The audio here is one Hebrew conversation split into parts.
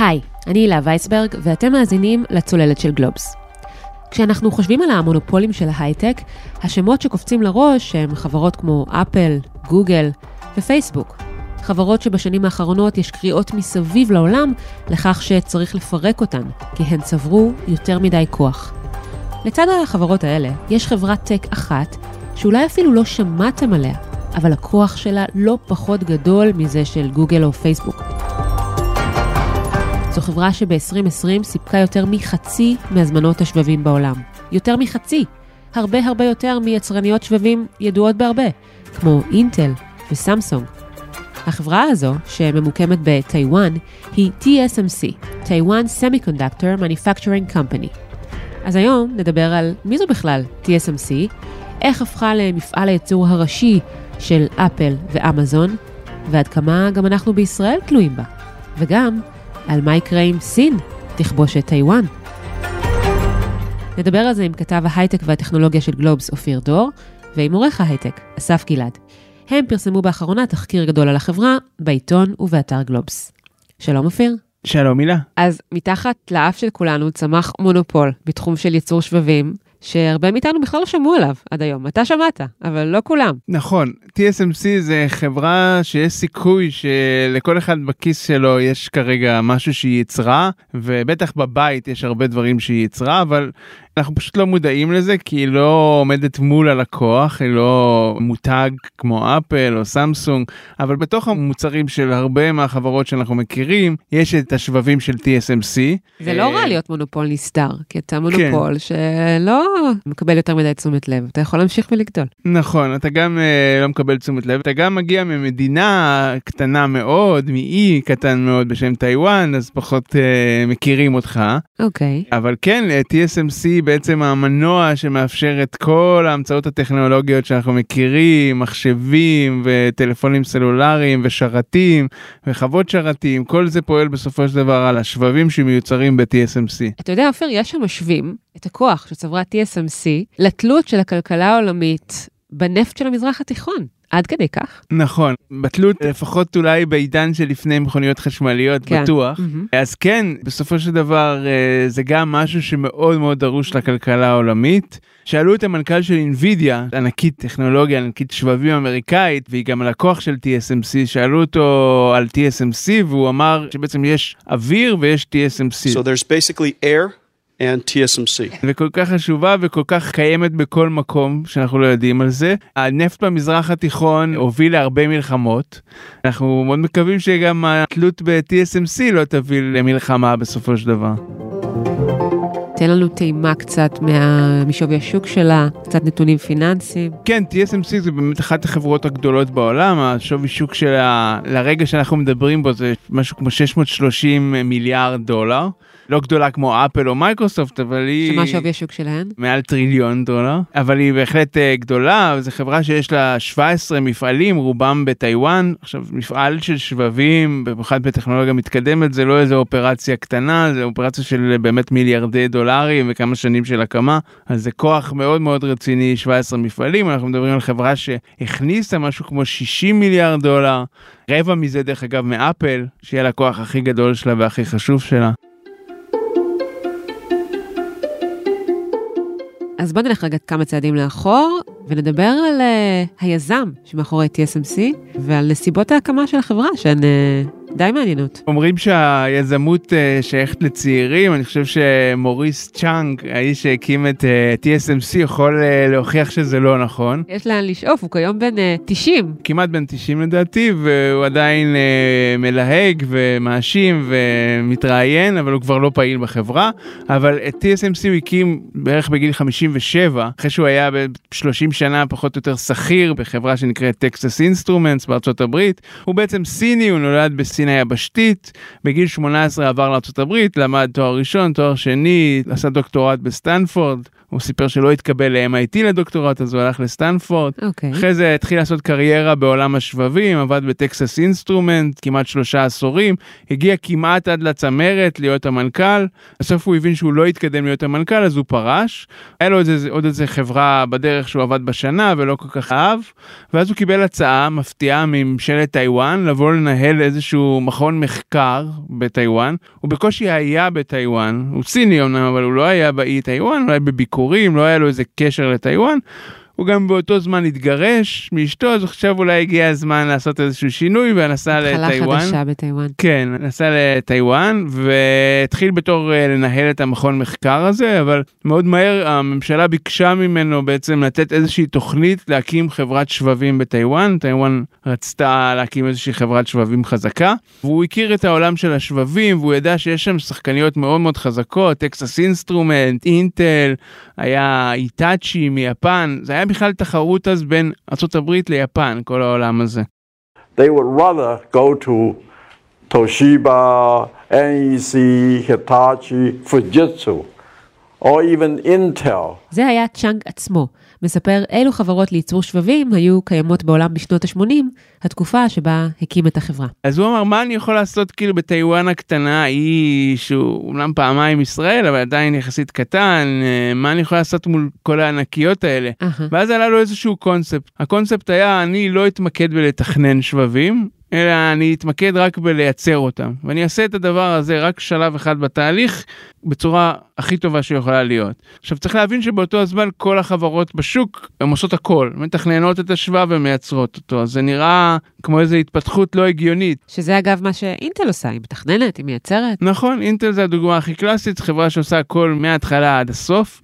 היי, אני הילה וייסברג, ואתם מאזינים לצוללת של גלובס. כשאנחנו חושבים על המונופולים של ההייטק, השמות שקופצים לראש הם חברות כמו אפל, גוגל ופייסבוק. חברות שבשנים האחרונות יש קריאות מסביב לעולם לכך שצריך לפרק אותן, כי הן צברו יותר מדי כוח. לצד החברות האלה, יש חברת טק אחת, שאולי אפילו לא שמעתם עליה, אבל הכוח שלה לא פחות גדול מזה של גוגל או פייסבוק. זו חברה שב-2020 סיפקה יותר מחצי מהזמנות השבבים בעולם. יותר מחצי. הרבה הרבה יותר מיצרניות שבבים ידועות בהרבה, כמו אינטל וסמסונג. החברה הזו, שממוקמת בטיוואן, היא TSMC, Taiwan Semiconductor Manufacturing Company. אז היום נדבר על מי זו בכלל TSMC, איך הפכה למפעל הייצור הראשי של אפל ואמזון, ועד כמה גם אנחנו בישראל תלויים בה. וגם, על מה יקרה אם סין תכבוש את טיוואן. נדבר על זה עם כתב ההייטק והטכנולוגיה של גלובס אופיר דור, ועם עורך ההייטק אסף גלעד. הם פרסמו באחרונה תחקיר גדול על החברה בעיתון ובאתר גלובס. שלום אופיר. שלום הילה. אז מתחת לאף של כולנו צמח מונופול בתחום של ייצור שבבים, שהרבה מאיתנו בכלל לא שמעו עליו עד היום. אתה שמעת, אבל לא כולם. נכון, TSMC זה חברה שיש סיכוי שלכל אחד בכיס שלו יש כרגע משהו שהיא יצרה, ובטח בבית יש הרבה דברים שהיא יצרה, אבל אנחנו פשוט לא מודעים לזה כי היא לא עומדת מול הלקוח, היא לא מותג כמו אפל או סמסונג, אבל בתוך המוצרים של הרבה מהחברות שאנחנו מכירים, יש את השבבים של TSMC. זה לא רע להיות מונופול נסתר, כי אתה מונופול כן. שלא מקבל יותר מדי תשומת לב, אתה יכול להמשיך ולגדול. נכון, אתה גם uh, לא מקבל תשומת לב, אתה גם מגיע ממדינה קטנה מאוד, מאי קטן מאוד בשם טיוואן, אז פחות uh, מכירים אותך. אוקיי. Okay. אבל כן, TSMC בעצם המנוע שמאפשר את כל ההמצאות הטכנולוגיות שאנחנו מכירים, מחשבים וטלפונים סלולריים ושרתים וחוות שרתים, כל זה פועל בסופו של דבר על השבבים שמיוצרים ב-TSMC. אתה יודע, עופר, יש שם משווים את הכוח שצברה TSMC לתלות של הכלכלה העולמית בנפט של המזרח התיכון. עד כדי כך? נכון, בתלות לפחות אולי בעידן שלפני מכוניות חשמליות כן. בטוח. Mm-hmm. אז כן, בסופו של דבר אה, זה גם משהו שמאוד מאוד דרוש לכלכלה העולמית. שאלו את המנכ"ל של אינווידיה, ענקית טכנולוגיה, ענקית שבבים אמריקאית, והיא גם לקוח של TSMC, שאלו אותו על TSMC והוא אמר שבעצם יש אוויר ויש TSMC. So there's basically air. And TSMC. וכל כך חשובה וכל כך קיימת בכל מקום שאנחנו לא יודעים על זה. הנפט במזרח התיכון הוביל להרבה מלחמות. אנחנו מאוד מקווים שגם התלות ב-TSMC לא תביא למלחמה בסופו של דבר. תן לנו טעימה קצת משווי השוק שלה, קצת נתונים פיננסיים. כן, TSMC זה באמת אחת החברות הגדולות בעולם, השווי שוק שלה לרגע שאנחנו מדברים בו זה משהו כמו 630 מיליארד דולר. לא גדולה כמו אפל או מייקרוסופט, אבל היא... שמה שווי השוק שלהן? מעל טריליון דולר, אבל היא בהחלט uh, גדולה, זו חברה שיש לה 17 מפעלים, רובם בטיוואן. עכשיו, מפעל של שבבים, במיוחד בטכנולוגיה מתקדמת, זה לא איזו אופרציה קטנה, זה אופרציה של באמת מיליארדי דולרים וכמה שנים של הקמה, אז זה כוח מאוד מאוד רציני, 17 מפעלים, אנחנו מדברים על חברה שהכניסה משהו כמו 60 מיליארד דולר, רבע מזה דרך אגב מאפל, שהיא הלקוח הכי גדול שלה והכי חשוב שלה. אז בוא נלך רגע כמה צעדים לאחור, ונדבר על uh, היזם שמאחורי TSMC, ועל נסיבות ההקמה של החברה, שהן uh, די מעניינות. אומרים שהיזמות uh, שייכת לצעירים, אני חושב שמוריס צ'אנג, האיש שהקים את uh, TSMC, יכול uh, להוכיח שזה לא נכון. יש לאן לשאוף, הוא כיום בן uh, 90. כמעט בן 90 לדעתי, והוא עדיין מלהג ומאשים ומתראיין, אבל הוא כבר לא פעיל בחברה. אבל את TSMC הוא הקים בערך בגיל 57, אחרי שהוא היה ב-30 שנה פחות או יותר שכיר בחברה שנקראת טקסס אינסטרומנטס בארצות הברית. הוא בעצם סיני, הוא נולד בסין. סין היבשתית, בגיל 18 עבר לארה"ב, למד תואר ראשון, תואר שני, עשה דוקטורט בסטנפורד. הוא סיפר שלא התקבל ל-MIT לדוקטורט, אז הוא הלך לסטנפורד. Okay. אוקיי. אחרי זה התחיל לעשות קריירה בעולם השבבים, עבד בטקסס אינסטרומנט כמעט שלושה עשורים, הגיע כמעט עד לצמרת להיות המנכ"ל, בסוף הוא הבין שהוא לא התקדם להיות המנכ"ל, אז הוא פרש. היה לו איזה, עוד איזה חברה בדרך שהוא עבד בשנה ולא כל כך אהב, ואז הוא קיבל הצעה מפתיעה מממשלת טיוואן לבוא לנהל איזשהו מכון מחקר בטיוואן, הוא בקושי היה בטיוואן, הוא סיני אמנם, אבל הוא לא היה באי טיוואן, הוא היה בביקורים, לא היה לו איזה קשר לטיוואן. הוא גם באותו זמן התגרש מאשתו, אז עכשיו אולי הגיע הזמן לעשות איזשהו שינוי ונסע לטיוואן. התחלה חדשה בטיוואן. כן, נסע לטיוואן והתחיל בתור אה, לנהל את המכון מחקר הזה, אבל מאוד מהר הממשלה ביקשה ממנו בעצם לתת איזושהי תוכנית להקים חברת שבבים בטיוואן. טיוואן רצתה להקים איזושהי חברת שבבים חזקה, והוא הכיר את העולם של השבבים והוא ידע שיש שם שחקניות מאוד מאוד חזקות, טקסס אינסטרומנט, אינטל, היה היטאצ'י מיפן, זה היה בכלל תחרות אז בין ארה"ב ליפן, כל העולם הזה. They would rather go to Toshiba, NEC, Hitachi, Fujitsu, or even Intel. זה היה צ'אנג עצמו, מספר אילו חברות לייצור שבבים היו קיימות בעולם בשנות ה-80, התקופה שבה הקים את החברה. אז הוא אמר, מה אני יכול לעשות כאילו בטיוואן הקטנה, היא שהוא אומנם פעמיים ישראל, אבל עדיין יחסית קטן, אה, מה אני יכול לעשות מול כל הענקיות האלה? אהה. ואז עלה לו איזשהו קונספט. הקונספט היה, אני לא אתמקד בלתכנן שבבים, אלא אני אתמקד רק בלייצר אותם. ואני אעשה את הדבר הזה רק שלב אחד בתהליך, בצורה הכי טובה שיכולה להיות. עכשיו צריך להבין שבאותו הזמן כל החברות בשוק, הן עושות הכל, מתכננות את השבב ומייצרות אותו. אז זה נראה כמו איזו התפתחות לא הגיונית. שזה אגב מה שאינטל עושה, היא מתכננת, היא מייצרת. נכון, אינטל זה הדוגמה הכי קלאסית, חברה שעושה הכל מההתחלה עד הסוף,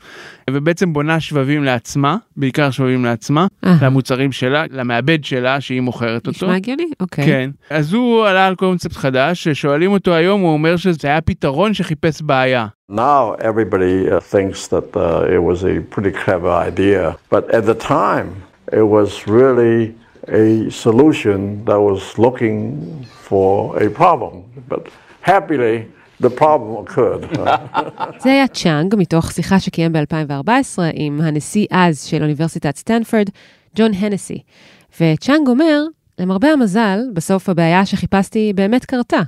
ובעצם בונה שבבים לעצמה, בעיקר שבבים לעצמה. למוצרים שלה, למעבד שלה שהיא מוכרת אותו. נשמע הגיוני, אוקיי. כן. אז הוא עלה על קונספט חדש, ששואלים אותו היום, הוא אומר שזה היה פתרון שחיפש בעיה. Now everybody uh, thinks that uh, it was a pretty clever idea, but at the time it was really a solution that was looking for a problem. But happily, the problem occurred. זה היה צ'אנג, מתוך שיחה שקיים ב-2014 עם הנשיא אז של אוניברסיטת סטנפורד, ג'ון הנסי. וצ'אנג אומר, למרבה המזל, בסוף הבעיה שחיפשתי באמת קרתה.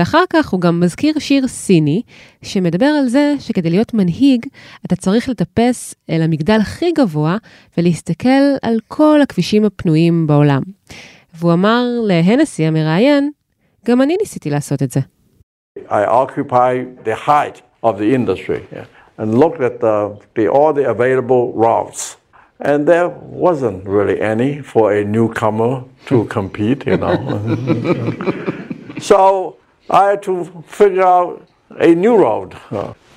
ואחר כך הוא גם מזכיר שיר סיני, שמדבר על זה שכדי להיות מנהיג, אתה צריך לטפס אל המגדל הכי גבוה ולהסתכל על כל הכבישים הפנויים בעולם. והוא אמר להנסי המראיין, גם אני ניסיתי לעשות את זה. I occupied the height of the industry and looked at the, the, all the available routes. And there wasn't really any for a newcomer to compete, you know. so I had to figure out a new road.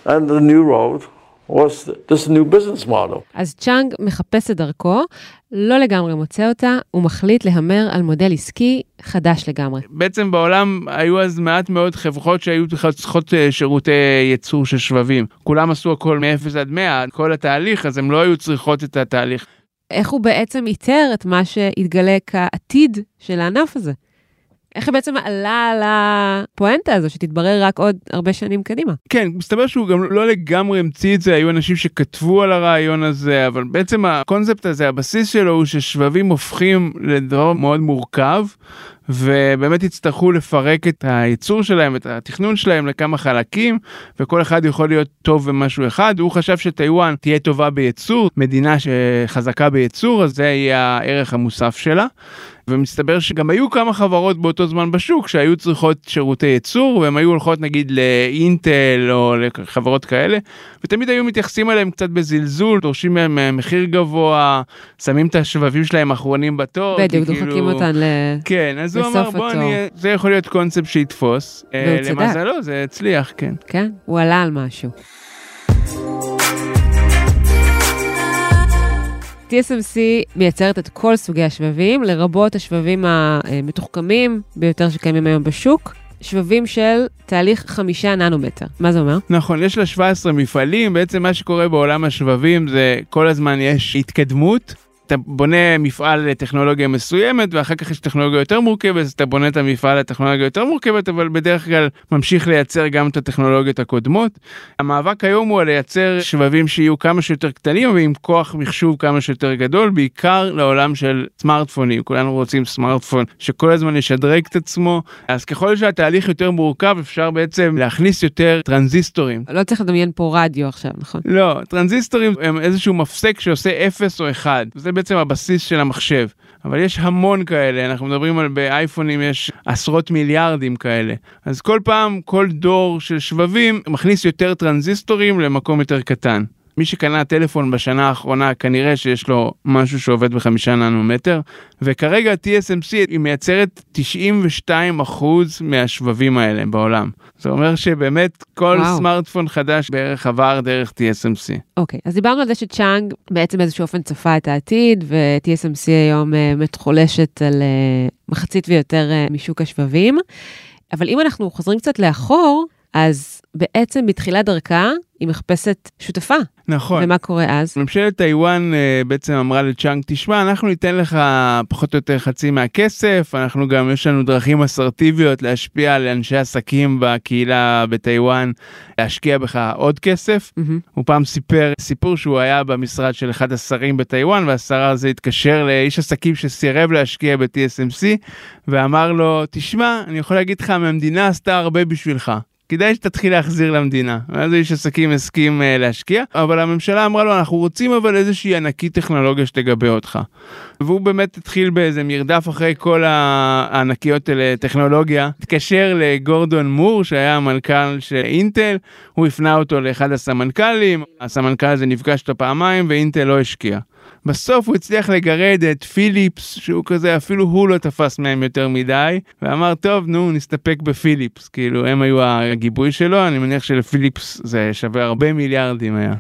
And the new road was this new business model. אז צ'אנג מחפש את דרכו, לא לגמרי מוצא אותה, הוא מחליט להמר על מודל עסקי חדש לגמרי. בעצם בעולם היו אז מעט מאוד חברות שהיו בכלל צריכות אה, שירותי ייצור של שבבים. כולם עשו הכל מ-0 עד 100, כל התהליך, אז הם לא היו צריכות את התהליך. איך הוא בעצם איתר את מה שהתגלה כעתיד של הענף הזה? איך היא בעצם עלה על הפואנטה הזו שתתברר רק עוד הרבה שנים קדימה? כן, מסתבר שהוא גם לא לגמרי המציא את זה, היו אנשים שכתבו על הרעיון הזה, אבל בעצם הקונספט הזה, הבסיס שלו הוא ששבבים הופכים לדבר מאוד מורכב, ובאמת יצטרכו לפרק את הייצור שלהם, את התכנון שלהם לכמה חלקים, וכל אחד יכול להיות טוב במשהו אחד. הוא חשב שטיוואן תהיה טובה בייצור, מדינה שחזקה בייצור, אז זה יהיה הערך המוסף שלה. ומסתבר שגם היו כמה חברות באותו זמן בשוק שהיו צריכות שירותי ייצור והם היו הולכות נגיד לאינטל או לחברות כאלה ותמיד היו מתייחסים אליהם קצת בזלזול דורשים מהם אה, מחיר גבוה שמים את השבבים שלהם אחרונים בתור. בדיוק, כאילו- דוחקים אותן ל... כן אז הוא אמר בוא התור." נהיה זה יכול להיות קונספט שיתפוס. אה, והוא צדק. למזלו זה הצליח כן. כן, הוא עלה על משהו. TSMC מייצרת את כל סוגי השבבים, לרבות השבבים המתוחכמים ביותר שקיימים היום בשוק, שבבים של תהליך חמישה ננומטר. מה זה אומר? נכון, יש לה 17 מפעלים, בעצם מה שקורה בעולם השבבים זה כל הזמן יש התקדמות. אתה בונה מפעל לטכנולוגיה מסוימת ואחר כך יש טכנולוגיה יותר מורכבת אז אתה בונה את המפעל לטכנולוגיה יותר מורכבת אבל בדרך כלל ממשיך לייצר גם את הטכנולוגיות הקודמות. המאבק היום הוא על לייצר שבבים שיהיו כמה שיותר קטנים ועם כוח מחשוב כמה שיותר גדול בעיקר לעולם של סמארטפונים כולנו רוצים סמארטפון שכל הזמן ישדרג את עצמו אז ככל שהתהליך יותר מורכב אפשר בעצם להכניס יותר טרנזיסטורים. לא צריך לדמיין פה רדיו עכשיו, נכון? לא, טרנזיסטורים הם איזשהו מפסק שעושה 0 או 1. זה בעצם הבסיס של המחשב. אבל יש המון כאלה, אנחנו מדברים על באייפונים יש עשרות מיליארדים כאלה. אז כל פעם, כל דור של שבבים מכניס יותר טרנזיסטורים למקום יותר קטן. מי שקנה טלפון בשנה האחרונה כנראה שיש לו משהו שעובד בחמישה ננומטר וכרגע TSMC היא מייצרת 92% מהשבבים האלה בעולם. זה אומר שבאמת כל וואו. סמארטפון חדש בערך עבר דרך TSMC. אוקיי, okay, אז דיברנו על זה שצ'אנג בעצם באיזשהו אופן צפה את העתיד ו-TSMC היום uh, מתחולשת על uh, מחצית ויותר uh, משוק השבבים. אבל אם אנחנו חוזרים קצת לאחור, אז בעצם בתחילת דרכה היא מחפשת שותפה. נכון. ומה קורה אז? ממשלת טיוואן uh, בעצם אמרה לצ'אנג, תשמע, אנחנו ניתן לך פחות או יותר חצי מהכסף, אנחנו גם, יש לנו דרכים אסרטיביות להשפיע על אנשי עסקים בקהילה בטיוואן, להשקיע בך עוד כסף. Mm-hmm. הוא פעם סיפר סיפור שהוא היה במשרד של אחד השרים בטיוואן, והשר הזה התקשר לאיש עסקים שסירב להשקיע ב-TSMC, ואמר לו, תשמע, אני יכול להגיד לך, המדינה עשתה הרבה בשבילך. כדאי שתתחיל להחזיר למדינה. ואז איש עסקים הסכים uh, להשקיע, אבל הממשלה אמרה לו, אנחנו רוצים אבל איזושהי ענקית טכנולוגיה שתגבה אותך. והוא באמת התחיל באיזה מרדף אחרי כל הענקיות לטכנולוגיה, התקשר לגורדון מור שהיה המנכ"ל של אינטל, הוא הפנה אותו לאחד הסמנכ"לים, הסמנכ"ל הזה נפגש איתו פעמיים ואינטל לא השקיע. בסוף הוא הצליח לגרד את פיליפס, שהוא כזה, אפילו הוא לא תפס מהם יותר מדי, ואמר, טוב, נו, נסתפק בפיליפס, כאילו, הם היו הגיבוי שלו, אני מניח שלפיליפס זה שווה הרבה מיליארדים היה.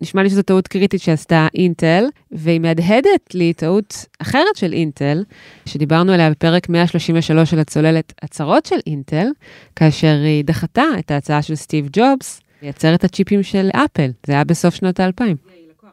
נשמע לי שזו טעות קריטית שעשתה אינטל, והיא מהדהדת לי טעות אחרת של אינטל, שדיברנו עליה בפרק 133 של הצוללת הצהרות של אינטל, כאשר היא דחתה את ההצעה של סטיב ג'ובס לייצר את הצ'יפים של אפל, זה היה בסוף שנות האלפיים.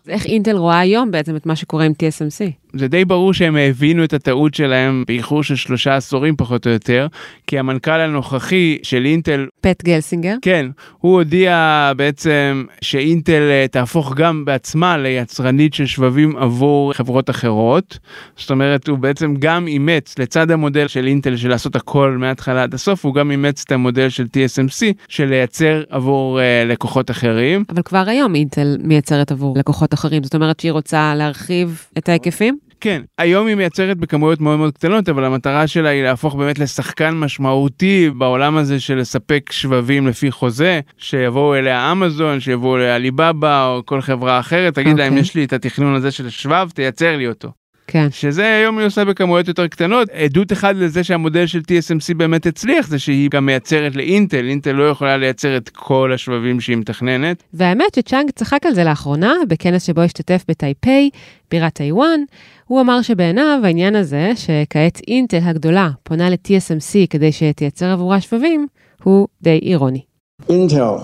איך אינטל רואה היום בעצם את מה שקורה עם TSMC? זה די ברור שהם הבינו את הטעות שלהם באיחור של שלושה עשורים פחות או יותר, כי המנכ"ל הנוכחי של אינטל... פט גלסינגר? כן, הוא הודיע בעצם שאינטל אה, תהפוך גם בעצמה ליצרנית של שבבים עבור חברות אחרות. זאת אומרת, הוא בעצם גם אימץ, לצד המודל של אינטל של לעשות הכל מההתחלה עד הסוף, הוא גם אימץ את המודל של TSMC של לייצר עבור uh, לקוחות אחרים. אבל כבר היום אינטל מייצרת עבור לקוחות אחרים, זאת אומרת שהיא רוצה להרחיב את ההיקפים? כן, היום היא מייצרת בכמויות מאוד מאוד קטנות, אבל המטרה שלה היא להפוך באמת לשחקן משמעותי בעולם הזה של לספק שבבים לפי חוזה, שיבואו אליה אמזון, שיבואו אליה ליבאבא או כל חברה אחרת, תגיד okay. להם אוקיי. יש לי את התכנון הזה של שבב, תייצר לי אותו. כן. שזה היום היא עושה בכמויות יותר קטנות. עדות אחד לזה שהמודל של TSMC באמת הצליח זה שהיא גם מייצרת לאינטל, אינטל לא יכולה לייצר את כל השבבים שהיא מתכננת. והאמת שצ'אנג צחק על זה לאחרונה בכנס שבו השתתף בטייפיי, בירת טיוואן. הוא אמר שבעיניו העניין הזה שכעת אינטל הגדולה פונה ל-TSMC כדי שתייצר עבורה שבבים, הוא די אירוני. אינטל,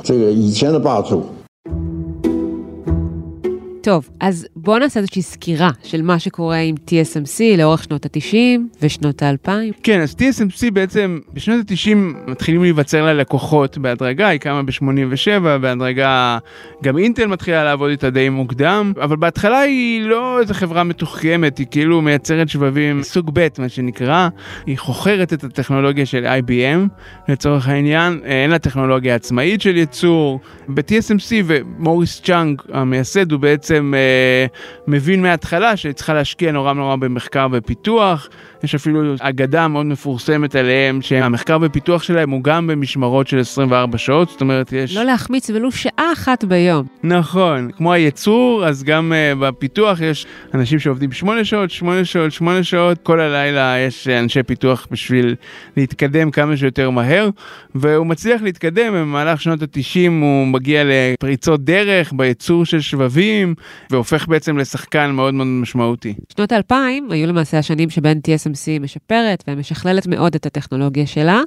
טוב, אז בואו נעשה איזושהי סקירה של מה שקורה עם TSMC לאורך שנות ה-90 ושנות ה-2000. כן, אז TSMC בעצם בשנות ה-90 מתחילים להיווצר לה לקוחות בהדרגה, היא קמה ב-87, בהדרגה גם אינטל מתחילה לעבוד איתה די מוקדם, אבל בהתחלה היא לא איזה חברה מתוחכמת, היא כאילו מייצרת שבבים סוג ב', מה שנקרא, היא חוכרת את הטכנולוגיה של IBM לצורך העניין, אין לה טכנולוגיה עצמאית של ייצור. ב-TSMC ומוריס צ'אנג המייסד הוא בעצם בעצם אה, מבין מההתחלה שהיא צריכה להשקיע נורא נורא במחקר ופיתוח. יש אפילו אגדה מאוד מפורסמת עליהם שהמחקר ופיתוח שלהם הוא גם במשמרות של 24 שעות, זאת אומרת יש... לא להחמיץ ולו שעה אחת ביום. נכון, כמו הייצור, אז גם uh, בפיתוח יש אנשים שעובדים 8 שעות, 8 שעות, 8 שעות, כל הלילה יש אנשי פיתוח בשביל להתקדם כמה שיותר מהר, והוא מצליח להתקדם במהלך שנות ה-90 הוא מגיע לפריצות דרך בייצור של שבבים, והופך בעצם לשחקן מאוד מאוד משמעותי. שנות ה-2000 היו למעשה השנים שבהן TSMC משפרת ומשכללת מאוד את הטכנולוגיה שלה,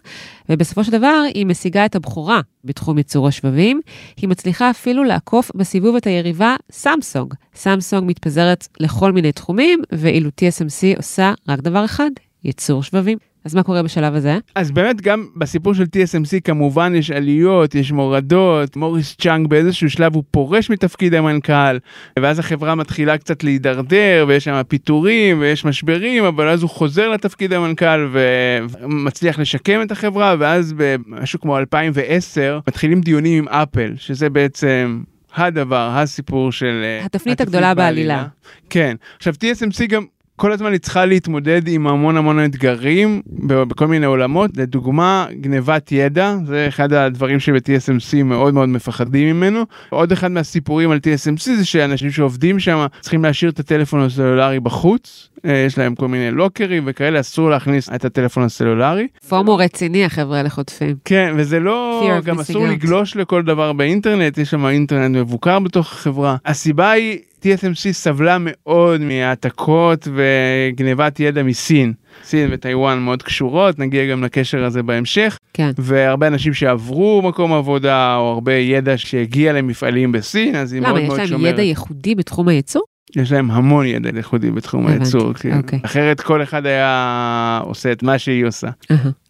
ובסופו של דבר היא משיגה את הבכורה בתחום ייצור השבבים. היא מצליחה אפילו לעקוף בסיבוב את היריבה סמסונג. סמסונג מתפזרת לכל מיני תחומים, ואילו TSMC עושה רק דבר אחד, ייצור שבבים. אז מה קורה בשלב הזה? אז באמת גם בסיפור של TSMC כמובן יש עליות, יש מורדות, מוריס צ'אנג באיזשהו שלב הוא פורש מתפקיד המנכ"ל, ואז החברה מתחילה קצת להידרדר, ויש שם פיטורים ויש משברים, אבל אז הוא חוזר לתפקיד המנכ"ל ומצליח לשקם את החברה, ואז במשהו כמו 2010 מתחילים דיונים עם אפל, שזה בעצם הדבר, הסיפור של... אה, התפנית הגדולה בעלילה. כן. עכשיו TSMC גם כל הזמן היא צריכה להתמודד עם המון המון אתגרים בכל מיני עולמות. לדוגמה, גנבת ידע, זה אחד הדברים שב-TSMC מאוד מאוד מפחדים ממנו. עוד אחד מהסיפורים על TSMC זה שאנשים שעובדים שם צריכים להשאיר את הטלפון הסלולרי בחוץ. אה, יש להם כל מיני לוקרים וכאלה, אסור להכניס את הטלפון הסלולרי. פומו רציני החבר'ה האלה חוטפים. כן, וזה לא, גם אסור. לגלוש לכל דבר באינטרנט, יש שם אינטרנט מבוקר בתוך החברה. הסיבה היא, TSMC סבלה מאוד מהעתקות וגנבת ידע מסין. סין וטיוואן מאוד קשורות, נגיע גם לקשר הזה בהמשך. כן. והרבה אנשים שעברו מקום עבודה, או הרבה ידע שהגיע למפעלים בסין, אז היא למה, מאוד יש מאוד להם שומרת. ידע ייחודי בתחום הייצור? יש להם המון ידע ייחודי בתחום הבנתי, הייצור. כן. אוקיי. אחרת כל אחד היה עושה את מה שהיא עושה.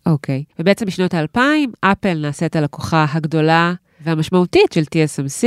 אוקיי. ובעצם בשנות האלפיים, אפל נעשית הלקוחה הגדולה והמשמעותית של TSMC.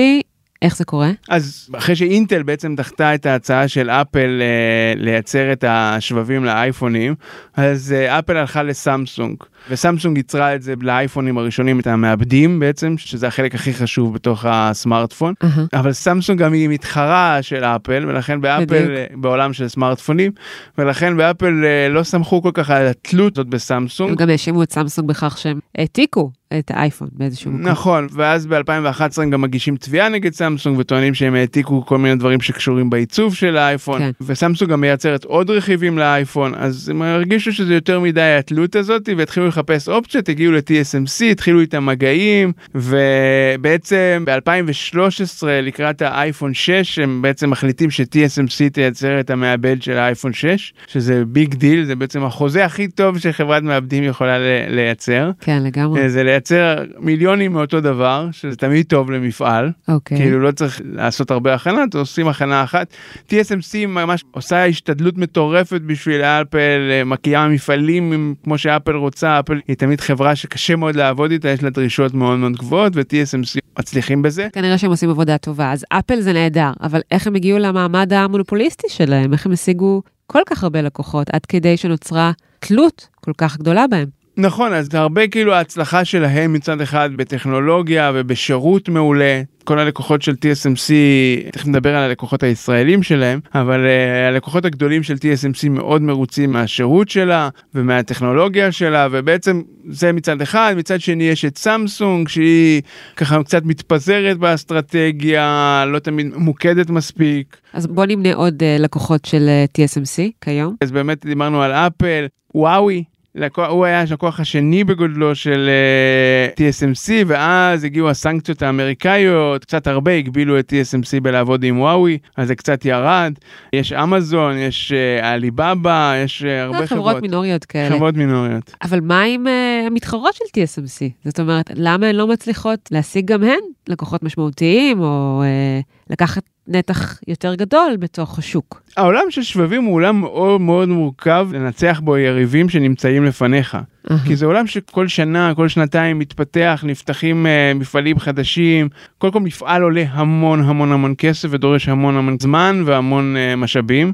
איך זה קורה? אז אחרי שאינטל בעצם דחתה את ההצעה של אפל אה, לייצר את השבבים לאייפונים, אז אה, אפל הלכה לסמסונג, וסמסונג ייצרה את זה לאייפונים הראשונים, את המעבדים בעצם, שזה החלק הכי חשוב בתוך הסמארטפון. אהה. אבל סמסונג גם היא מתחרה של אפל, ולכן באפל, בדיוק. אה, בעולם של סמארטפונים, ולכן באפל אה, לא סמכו כל כך על התלות הזאת הם בסמסונג. גם האשימו את סמסונג בכך שהם העתיקו את האייפון באיזשהו מקום. נכון, ואז ב-2011 הם גם מגישים תביעה נגד סמסונג וטוענים שהם העתיקו כל מיני דברים שקשורים בעיצוב של האייפון, כן. וסמסונג גם מייצרת עוד רכיבים לאייפון, אז הם הרגישו שזה יותר מדי התלות הזאת, והתחילו לחפש אופציות, הגיעו ל-TSMC, התחילו איתם מגעים, ובעצם ב-2013 לקראת האייפון 6, הם בעצם מחליטים ש-TSMC תייצר את המעבד של האייפון 6, שזה big deal, זה בעצם החוזה הכי טוב שחברת מעבדים יכולה לייצר. כן, לגמרי. אה, זה לייצר מיליונים מאותו דבר, שזה תמיד טוב למפעל, אוקיי. כאילו לא צריך לעשות הרבה הכנה, עושים הכנה אחת. TSMC ממש עושה השתדלות מטורפת בשביל אפל, אה, מקיאה מפעלים עם- כמו שאפל רוצה, אפל היא תמיד חברה שקשה מאוד לעבוד איתה, יש לה דרישות מאוד מאוד גבוהות, ו-TSMC מצליחים בזה. כנראה שהם עושים עבודה טובה. אז אפל זה נהדר, אבל איך הם הגיעו למעמד המונופוליסטי שלהם? איך הם השיגו כל כך הרבה לקוחות, עד כדי שנוצרה תלות כל כך גדולה בהם? נכון, אז הרבה כאילו ההצלחה שלהם מצד אחד בטכנולוגיה ובשירות מעולה. כל הלקוחות של TSMC, תכף נדבר על הלקוחות הישראלים שלהם, אבל uh, הלקוחות הגדולים של TSMC מאוד מרוצים מהשירות שלה ומהטכנולוגיה שלה, ובעצם זה מצד אחד, מצד שני יש את סמסונג שהיא ככה קצת מתפזרת באסטרטגיה, לא תמיד מוקדת מספיק. אז בוא נמנה עוד uh, לקוחות של uh, TSMC כיום. אז באמת דיברנו על אפל, וואוי. לקוח, הוא היה הלקוח השני בגודלו של uh, TSMC ואז הגיעו הסנקציות האמריקאיות קצת הרבה הגבילו את TSMC בלעבוד עם וואוי אז זה קצת ירד יש אמזון יש uh, עליבאבא יש uh, הרבה חברות חברות מינוריות כאלה. חברות מינוריות אבל מה עם uh, המתחרות של TSMC? זאת אומרת, למה הן לא מצליחות להשיג גם הן לקוחות משמעותיים, או uh, לקחת נתח יותר גדול בתוך השוק? העולם של שבבים הוא עולם מאוד מאוד מורכב לנצח בו יריבים שנמצאים לפניך. כי זה עולם שכל שנה, כל שנתיים מתפתח, נפתחים uh, מפעלים חדשים, כל כל מפעל עולה המון המון המון כסף ודורש המון המון זמן והמון uh, משאבים.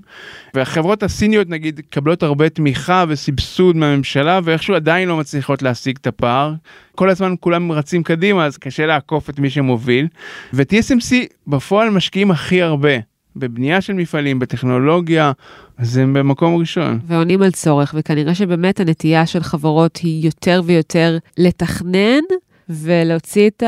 והחברות הסיניות נגיד מקבלות הרבה תמיכה וסבסוד מהממשלה ואיכשהו עדיין לא מצליחות להשיג את הפער. כל הזמן כולם רצים קדימה אז קשה לעקוף את מי שמוביל. ו-TSMC בפועל משקיעים הכי הרבה. בבנייה של מפעלים, בטכנולוגיה, אז הם במקום ראשון. ועונים על צורך, וכנראה שבאמת הנטייה של חברות היא יותר ויותר לתכנן ולהוציא את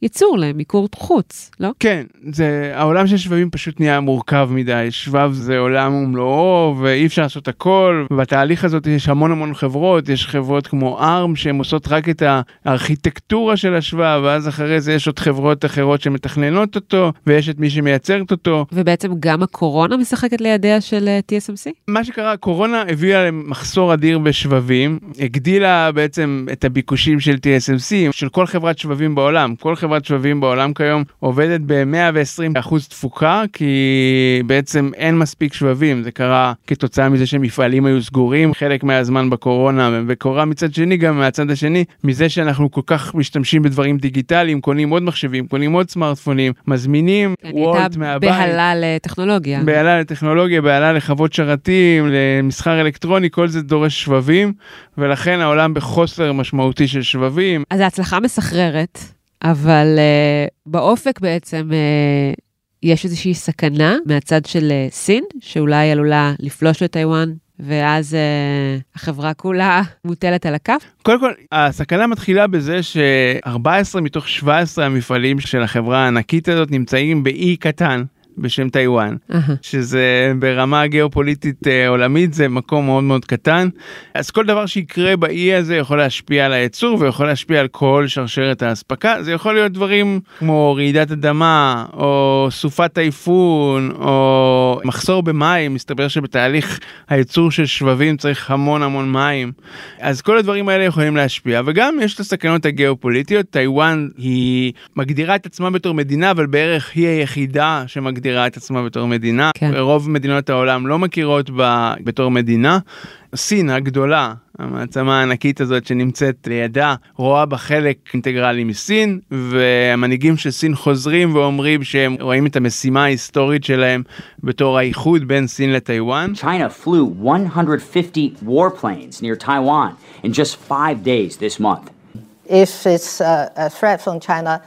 הייצור למיקור חוץ, לא? כן, זה, העולם של שבבים פשוט נהיה מורכב מדי, שבב זה עולם ומלואו ואי אפשר לעשות הכל, ובתהליך הזאת יש המון המון חברות, יש חברות כמו ARM שהן עושות רק את הארכיטקטורה של השבב, ואז אחרי זה יש עוד חברות אחרות שמתכננות אותו, ויש את מי שמייצרת אותו. ובעצם גם הקורונה משחקת לידיה של אה, TSMC? מה שקרה, הקורונה הביאה למחסור אדיר בשבבים, הגדילה בעצם את הביקושים של TSMC, של כל חברת שבבים בעולם. כל חברת שבבים בעולם כיום עובדת ב-120% תפוקה, כי בעצם אין מספיק שבבים. זה קרה כתוצאה מזה שמפעלים היו סגורים חלק מהזמן בקורונה, וקורה מצד שני גם מהצד השני, מזה שאנחנו כל כך משתמשים בדברים דיגיטליים, קונים עוד מחשבים, קונים עוד סמארטפונים, מזמינים כן, וולט הייתה מהבית. בהלה לטכנולוגיה. בהלה לטכנולוגיה, בהלה לחוות שרתים, למסחר אלקטרוני, כל זה דורש שבבים, ולכן העולם בחוסר משמעותי של שבבים. אז ההצלחה מסחררת, אבל uh, באופק בעצם uh, יש איזושהי סכנה מהצד של uh, סין, שאולי עלולה לפלוש לטיוואן ואז uh, החברה כולה מוטלת על הכף? קודם כל, הסכנה מתחילה בזה ש-14 מתוך 17 המפעלים של החברה הענקית הזאת נמצאים באי קטן. בשם טיוואן, uh-huh. שזה ברמה גיאופוליטית uh, עולמית זה מקום מאוד מאוד קטן. אז כל דבר שיקרה באי הזה יכול להשפיע על הייצור ויכול להשפיע על כל שרשרת האספקה. זה יכול להיות דברים כמו רעידת אדמה או סופת טייפון או מחסור במים, מסתבר שבתהליך הייצור של שבבים צריך המון המון מים. אז כל הדברים האלה יכולים להשפיע וגם יש את הסכנות הגיאופוליטיות. טיוואן היא מגדירה את עצמה בתור מדינה אבל בערך היא היחידה שמגדירה מגדירה את עצמה בתור מדינה. כן. רוב מדינות העולם לא מכירות בה בתור מדינה. סין הגדולה, המעצמה הענקית הזאת שנמצאת לידה, רואה בה חלק אינטגרלי מסין, והמנהיגים של סין חוזרים ואומרים שהם רואים את המשימה ההיסטורית שלהם בתור האיחוד בין סין לטיוואן. China flew 150 warplanes near Taiwan in just five days this month. If it's a, a threat from China,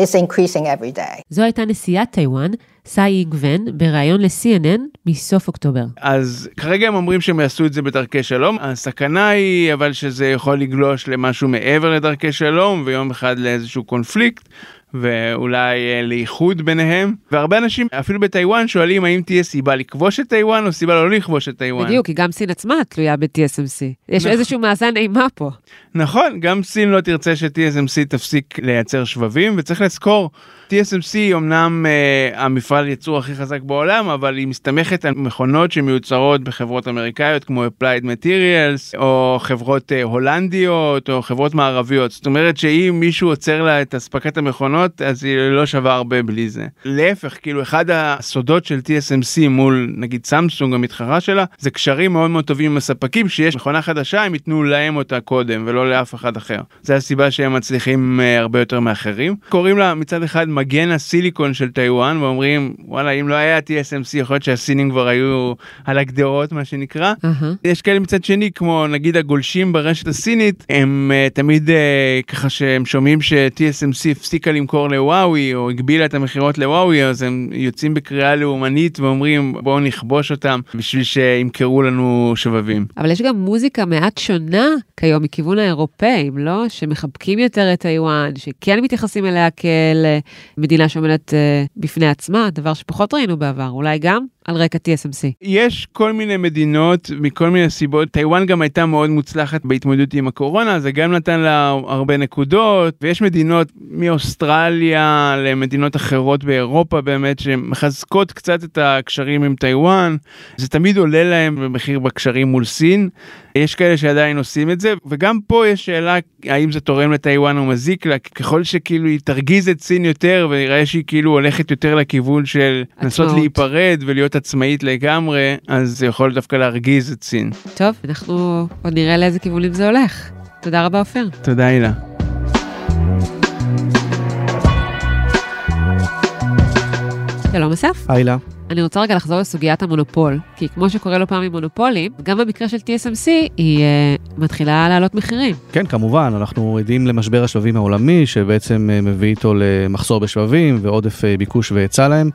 it's increasing every day. זו הייתה נשיאת טיוואן, סאי איגוון, בריאיון ל-CNN מסוף אוקטובר. אז כרגע הם אומרים שהם יעשו את זה בדרכי שלום. הסכנה היא אבל שזה יכול לגלוש למשהו מעבר לדרכי שלום, ויום אחד לאיזשהו קונפליקט. ואולי אה, לאיחוד ביניהם והרבה אנשים אפילו בטיוואן שואלים האם תהיה סיבה לכבוש את טיוואן או סיבה לא לכבוש את טיוואן. בדיוק, כי גם סין עצמה תלויה ב-TSMC. יש נכון. איזשהו מאזן אימה פה. נכון, גם סין לא תרצה ש-TSMC תפסיק לייצר שבבים וצריך לזכור. TSMC אמנם uh, המפעל ייצור הכי חזק בעולם אבל היא מסתמכת על מכונות שמיוצרות בחברות אמריקאיות כמו Applied Materials או חברות uh, הולנדיות או חברות מערביות זאת אומרת שאם מישהו עוצר לה את אספקת המכונות אז היא לא שווה הרבה בלי זה. להפך כאילו אחד הסודות של TSMC מול נגיד סמסונג המתחרה שלה זה קשרים מאוד מאוד טובים עם הספקים שיש מכונה חדשה הם ייתנו להם אותה קודם ולא לאף אחד אחר. זה הסיבה שהם מצליחים uh, הרבה יותר מאחרים. קוראים לה מצד אחד מגן הסיליקון של טיוואן ואומרים וואלה אם לא היה TSMC יכול להיות שהסינים כבר היו על הגדרות מה שנקרא. Uh-huh. יש כאלה מצד שני כמו נגיד הגולשים ברשת הסינית הם uh, תמיד uh, ככה שהם שומעים ש-TSMC הפסיקה למכור לוואוי או הגבילה את המכירות לוואוי אז הם יוצאים בקריאה לאומנית ואומרים בואו נכבוש אותם בשביל שימכרו לנו שבבים. אבל יש גם מוזיקה מעט שונה כיום מכיוון האירופאים לא? שמחבקים יותר את טיוואן שכן מתייחסים אליה כאל מדינה שעומדת uh, בפני עצמה, דבר שפחות ראינו בעבר, אולי גם על רקע TSMC. יש כל מיני מדינות מכל מיני סיבות, טיוואן גם הייתה מאוד מוצלחת בהתמודדות עם הקורונה, זה גם נתן לה הרבה נקודות, ויש מדינות מאוסטרליה למדינות אחרות באירופה באמת שמחזקות קצת את הקשרים עם טיוואן, זה תמיד עולה להם במחיר בקשרים מול סין. יש כאלה שעדיין עושים את זה וגם פה יש שאלה האם זה תורם לטיוואן או מזיק לה ככל שכאילו היא תרגיז את סין יותר ונראה שהיא כאילו הולכת יותר לכיוון של לנסות להיפרד ולהיות עצמאית לגמרי אז זה יכול דווקא להרגיז את סין. טוב אנחנו עוד נראה לאיזה כיוונים זה הולך. תודה רבה אופיר. תודה הילה. שלום אסף. הילה. אני רוצה רגע לחזור לסוגיית המונופול, כי כמו שקורה לא פעם עם מונופולים, גם במקרה של TSMC היא uh, מתחילה להעלות מחירים. כן, כמובן, אנחנו עדים למשבר השבבים העולמי, שבעצם uh, מביא איתו למחסור בשבבים ועודף uh, ביקוש והיצע להם,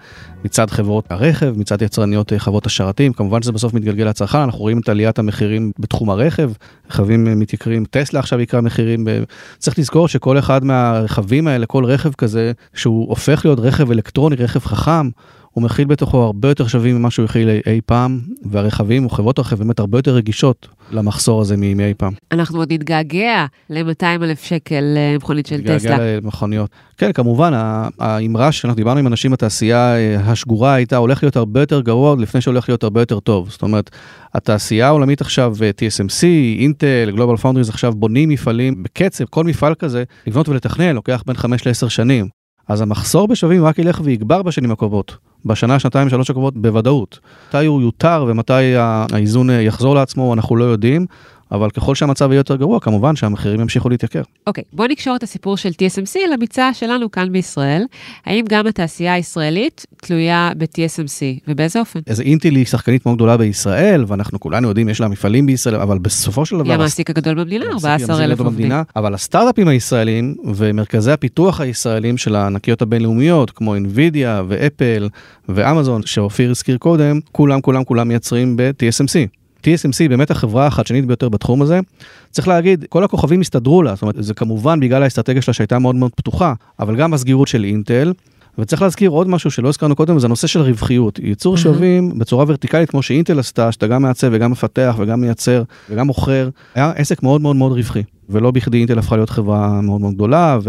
מצד חברות הרכב, מצד יצרניות חברות השרתים, כמובן שזה בסוף מתגלגל לצרכן, אנחנו רואים את עליית המחירים בתחום הרכב, רכבים מתייקרים, טסלה עכשיו יקרה מחירים, ב... צריך לזכור שכל אחד מהרכבים האלה, כל רכב כזה, שהוא הופך להיות רכב אלקטרוני, רכב חכם, הוא מכיל בתוכו הרבה יותר שווים ממה שהוא הכיל אי, אי פעם, והרכבים או חברות הרכב באמת הרבה יותר רגישות למחסור הזה מאי פעם. אנחנו עוד נתגעגע ל-200 אלף שקל למכונית של טסלה. נתגעגע למכוניות. כן, כמובן, האמרה שאנחנו דיברנו עם אנשים בתעשייה השגורה הייתה הולך להיות הרבה יותר גרוע לפני שהולך להיות הרבה יותר טוב. זאת אומרת, התעשייה העולמית עכשיו, TSMC, אינטל, גלובל פאונדריז עכשיו בונים מפעלים בקצב, כל מפעל כזה, לבנות ולתכנן לוקח בין 5 ל-10 שנים. אז המחסור בשווים רק ילך ויגבר בשנים הקרובות. בשנה, שנתיים, שלוש הקרובות בוודאות. מתי הוא יותר ומתי האיזון יחזור לעצמו אנחנו לא יודעים, אבל ככל שהמצב יהיה יותר גרוע, כמובן שהמחירים ימשיכו להתייקר. אוקיי, בוא נקשור את הסיפור של TSMC לביצה שלנו כאן בישראל. האם גם התעשייה הישראלית תלויה ב-TSMC, ובאיזה אופן? אז אינטל היא שחקנית מאוד גדולה בישראל, ואנחנו כולנו יודעים, יש לה מפעלים בישראל, אבל בסופו של דבר... היא המעסיק הגדול במדינה, 14,000 עובדים. אבל הסטארט-אפים הישראלים ומרכזי הפיתוח הישראלים של הענקיות הבינלאומיות, כמו NVIDIA ואפל ואמזון, שאופיר הזכיר קודם, כולם כולם כולם מייצרים ב-TSMC. TSMC באמת החברה החדשנית ביותר בתחום הזה. צריך להגיד, כל הכוכבים הסתדרו לה, זאת אומרת, זה כמובן בגלל האסטרטגיה שלה שהייתה מאוד מאוד פתוחה, אבל גם הסגירות של אינטל. וצריך להזכיר עוד משהו שלא הזכרנו קודם, זה הנושא של רווחיות. ייצור mm-hmm. שווים בצורה ורטיקלית כמו שאינטל עשתה, שאתה גם מעצב וגם מפתח וגם מייצר וגם מוכר, היה עסק מאוד מאוד מאוד רווחי. ולא בכדי אינטל הפכה להיות חברה מאוד מאוד גדולה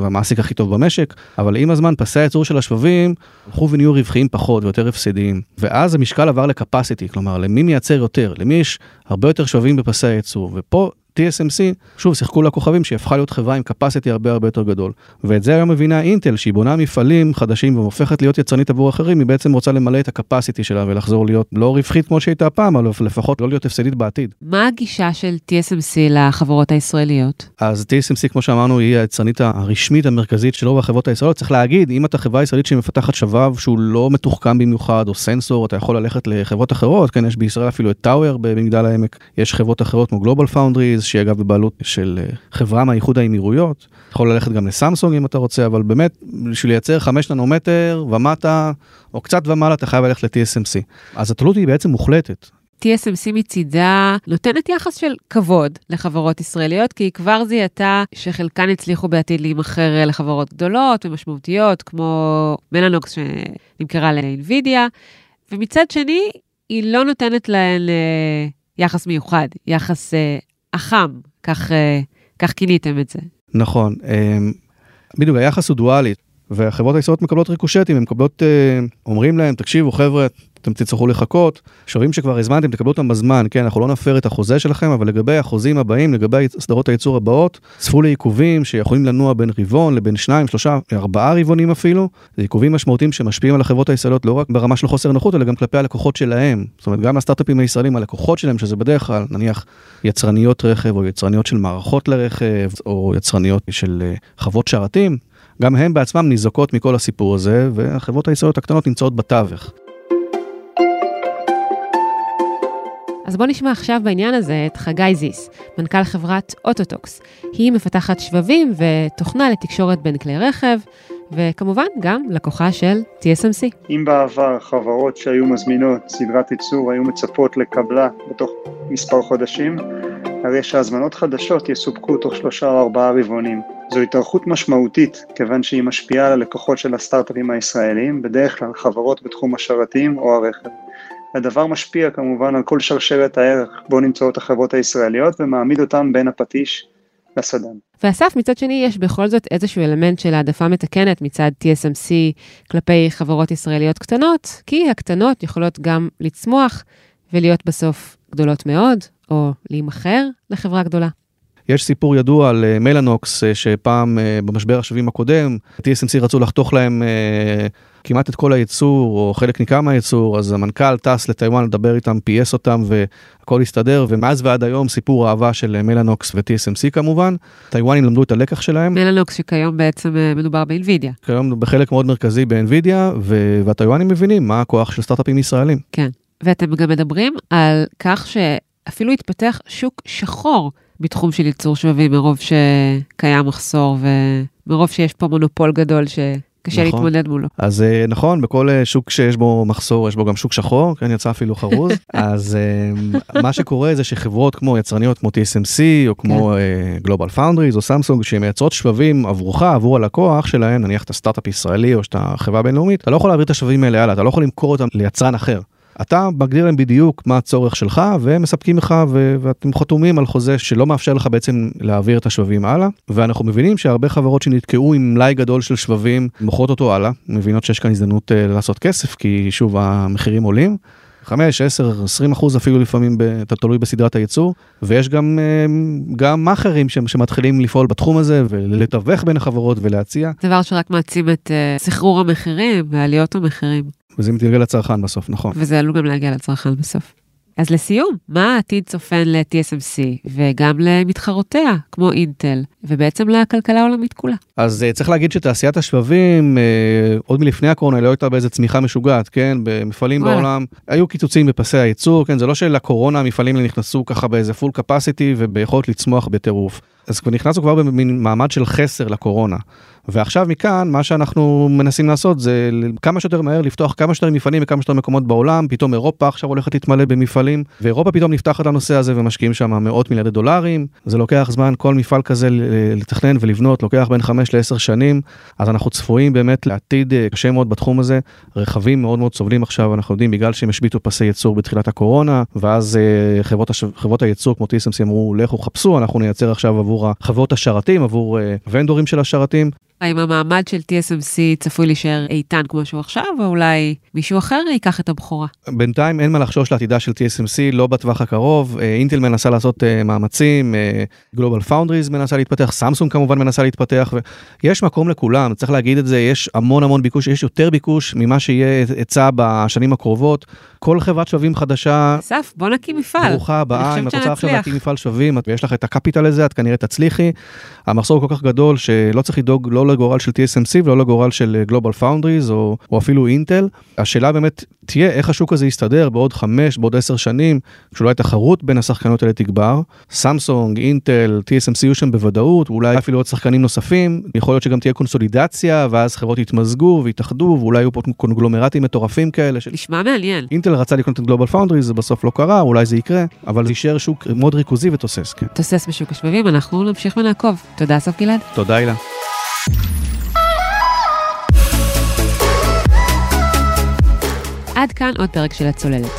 והמעסיק הכי טוב במשק, אבל עם הזמן פסי הייצור של השבבים הלכו ונהיו רווחיים פחות ויותר הפסדיים. ואז המשקל עבר לקפסיטי, כלומר למי מייצר יותר, למי יש הרבה יותר שבבים בפסי הייצור, ופה TSMC, שוב, שיחקו לה כוכבים שהיא הפכה להיות חברה עם capacity הרבה הרבה יותר גדול. ואת זה היום מבינה אינטל, שהיא בונה מפעלים חדשים והופכת להיות יצרנית עבור אחרים, היא בעצם רוצה למלא את ה-capacity שלה ולחזור להיות לא רווחית כמו שהייתה פעם, אבל לפחות לא להיות הפסדית בעתיד. מה הגישה של TSMC לחברות הישראליות? אז TSMC, כמו שאמרנו, היא היצרנית הרשמית המרכזית של רוב החברות הישראליות. צריך להגיד, אם אתה חברה ישראלית שמפתחת שבב שהוא לא מתוחכם במיוחד, או סנסור, אתה יכול ללכת לחברות אחרות, כן, יש בישראל אפילו את טאוור במגדל העמק, יש חברות אחרות כמו Global Foundries, שהיא אגב בבעלות של אה, חברה מהאיחוד האמירויות. יכול ללכת גם לסמסונג אם אתה רוצה, אבל באמת, בשביל לייצר 5 ננומטר ומטה, או קצת ומעלה, אתה חייב ללכת ל-TSMC. אז התלות היא בעצם מוחלטת. TSMC מצידה נותנת יחס של כבוד לחברות ישראליות, כי היא כבר זיהתה שחלקן הצליחו בעתיד להימכר לחברות גדולות ומשמעותיות, כמו מלאנוקס שנמכרה ל-NVIDIA, ומצד שני, היא לא נותנת להן אה, יחס מיוחד, יחס אה, החם, כך, אה, כך כיניתם את זה. נכון, אה, בדיוק, היחס הוא דואלי, והחברות הישראליות מקבלות ריקושטים, הן מקבלות, אה, אומרים להם, תקשיבו חבר'ה, אתם תצטרכו לחכות, שובים שכבר הזמנתם, תקבלו אותם בזמן, כן, אנחנו לא נפר את החוזה שלכם, אבל לגבי החוזים הבאים, לגבי סדרות הייצור הבאות, צפו לעיכובים שיכולים לנוע בין רבעון לבין שניים, שלושה, ארבעה רבעונים אפילו, זה עיכובים משמעותיים שמשפיעים על החברות הישראליות לא רק ברמה של חוסר נוחות, אלא גם כלפי הלקוחות שלהם. זאת אומרת, גם הסטארט-אפים הישראלים, הלקוחות שלהם, שזה בדרך כלל, נניח, יצרניות רכב, או יצרניות של מערכות לרכב, או יצרניות של אה, חוות שרתים, גם הם בעצמם ניזוקות מכל הסיפור הזה, והחברות הישראליות הקטנות נמצאות בתווך. אז בואו נשמע עכשיו בעניין הזה את חגי זיס, מנכ"ל חברת אוטוטוקס. היא מפתחת שבבים ותוכנה לתקשורת בין כלי רכב, וכמובן גם לקוחה של TSMC. אם בעבר חברות שהיו מזמינות סדרת ייצור היו מצפות לקבלה בתוך מספר חודשים, הרי שהזמנות חדשות יסופקו תוך שלושה או ארבעה רבעונים. זו התארכות משמעותית, כיוון שהיא משפיעה על הלקוחות של הסטארט-אפים הישראלים, בדרך כלל חברות בתחום השרתים או הרכב. הדבר משפיע כמובן על כל שרשרת הערך בו נמצאות החברות הישראליות ומעמיד אותן בין הפטיש לסדן. ואסף, מצד שני, יש בכל זאת איזשהו אלמנט של העדפה מתקנת מצד TSMC כלפי חברות ישראליות קטנות, כי הקטנות יכולות גם לצמוח ולהיות בסוף גדולות מאוד, או להימכר לחברה גדולה. יש סיפור ידוע על אה, מלאנוקס, אה, שפעם אה, במשבר השבבים הקודם, TSMC רצו לחתוך להם כמעט את כל הייצור, או חלק ניכר מהייצור, אז המנכ"ל טס לטיוואן לדבר איתם, פייס אותם, והכל הסתדר, ומאז ועד היום סיפור אהבה של מלאנוקס ו-TSMC כמובן. טיוואנים למדו את הלקח שלהם. מלאנוקס שכיום בעצם מדובר באינווידיה. כיום בחלק מאוד מרכזי באינווידיה, והטיוואנים מבינים מה הכוח של סטארט-אפים ישראלים. כן, ואתם גם מדברים על כך שאפילו התפתח שוק שחור. בתחום של ייצור שבבים, מרוב שקיים מחסור ומרוב שיש פה מונופול גדול ש... קשה נכון. להתמודד מולו. אז אה, נכון, בכל אה, שוק שיש בו מחסור, יש בו גם שוק שחור, כן, יצא אפילו חרוז. אז אה, מה שקורה זה שחברות כמו יצרניות כמו TSMC, או כמו כן. Global Foundries או סמסונג, שמייצרות שבבים עבורך, עבור הלקוח שלהם, נניח את הסטארט-אפ ישראלי או שאתה חברה בינלאומית, אתה לא יכול להעביר את השבבים האלה הלאה, אתה לא יכול למכור אותם ליצרן אחר. אתה מגדיר להם בדיוק מה הצורך שלך והם מספקים לך ו- ואתם חתומים על חוזה שלא מאפשר לך בעצם להעביר את השבבים הלאה ואנחנו מבינים שהרבה חברות שנתקעו עם מלאי גדול של שבבים מוכרות אותו הלאה מבינות שיש כאן הזדמנות uh, לעשות כסף כי שוב המחירים עולים. 5, 10, 20 אחוז אפילו לפעמים, אתה תלוי בסדרת הייצור, ויש גם, אה, גם מאכערים שמתחילים לפעול בתחום הזה ולתווך בין החברות ולהציע. דבר שרק מעצים את uh, סחרור המחירים ועליות המחירים. וזה מתגלגל לצרכן בסוף, נכון. וזה עלול גם להגיע לצרכן בסוף. אז לסיום, מה העתיד צופן ל-TSMC וגם למתחרותיה, כמו אינטל, ובעצם לכלכלה העולמית כולה? אז uh, צריך להגיד שתעשיית השבבים, uh, עוד מלפני הקורונה, לא הייתה באיזה צמיחה משוגעת, כן? במפעלים וואלה. בעולם, היו קיצוצים בפסי הייצור, כן? זה לא שלקורונה המפעלים נכנסו ככה באיזה פול קפסיטי וביכולת לצמוח בטירוף. אז נכנסנו כבר במין מעמד של חסר לקורונה. ועכשיו מכאן, מה שאנחנו מנסים לעשות זה כמה שיותר מהר לפתוח כמה שיותר מפעלים בכמה שיותר מקומות בעולם, פתאום אירופה עכשיו הולכת להתמלא במפעלים, ואירופה פתאום נפתחת לנושא הזה ומשקיעים שם מאות מיליארדי דולרים, זה לוקח זמן, כל מפעל כזה לתכנן ולבנות, לוקח בין 5 ל-10 שנים, אז אנחנו צפויים באמת לעתיד אה, קשה מאוד בתחום הזה, רכבים מאוד מאוד סובלים עכשיו, אנחנו יודעים, בגלל שהם השביתו פסי ייצור בתחילת הקורונה, ואז אה, חברות, הש... חברות הייצור כמו TSMC אמרו, לכו חפשו, אנחנו נייצר עכשיו עבור חברות השרתים, עבור אה, ונדורים של השרתים, האם המעמד של TSMC צפוי להישאר איתן כמו שהוא עכשיו, או אולי מישהו אחר ייקח את הבכורה? בינתיים אין מה לחשוש לעתידה של TSMC, לא בטווח הקרוב. אה, אינטל מנסה לעשות אה, מאמצים, גלובל פאונדריז מנסה להתפתח, סמסונג כמובן מנסה להתפתח, ויש מקום לכולם, צריך להגיד את זה, יש המון המון ביקוש, יש יותר ביקוש ממה שיהיה היצע בשנים הקרובות. כל חברת שבבים חדשה, אסף, בוא נקים מפעל. ברוכה הבאה, אם את רוצה עכשיו. להקים מפעל שבבים, ויש לך את הקפיטל לזה, את כנראה תצליחי. המחסור כל כך גדול שלא צריך לדאוג לא לגורל של TSMC ולא לגורל של גלובל פאונדריז או, או אפילו אינטל. השאלה באמת תהיה איך השוק הזה יסתדר בעוד חמש, בעוד עשר שנים, שאולי התחרות בין השחקנות האלה תגבר. סמסונג, אינטל, TSMC יהיו שם בוודאות, ואולי אפילו עוד שחקנים נוספים. יכול להיות שגם תהיה קונסולידציה, ואז חברות יתמזגו ויתאחדו, ואולי יהיו פה קונגלומרטים מטורפים כאלה. של... נשמע מעניין. אינטל רצה לקנות את גלובל פאונדריז, זה בסוף לא קרה, אולי זה יקרה, אבל זה יישאר שוק מאוד ריכוזי ותוסס, כן. תוסס בשוק השבבים, אנחנו נמשיך ונעקוב. תודה, אסף גלעד. תודה, הילה. עד כאן עוד פרק של הצוללת.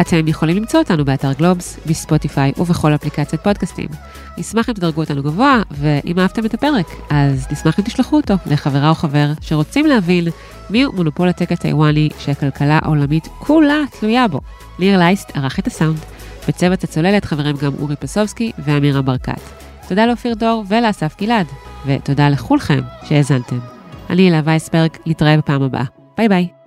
אתם יכולים למצוא אותנו באתר גלובס, בספוטיפיי ובכל אפליקציית פודקאסטים. נשמח אם תדרגו אותנו גבוה, ואם אהבתם את הפרק, אז נשמח אם תשלחו אותו לחברה או חבר שרוצים להבין מיהו מונופול הטק הטיוואני שהכלכלה העולמית כולה תלויה בו. ליר לייסט ערך את הסאונד. בצוות הצוללת חברים גם אורי פסובסקי ואמירה ברקת. תודה לאופיר דור ולאסף גלעד, ותודה לכולכם שהאזנתם. אני אלה וייסברג, להתראה בפעם הבאה. ביי ביי.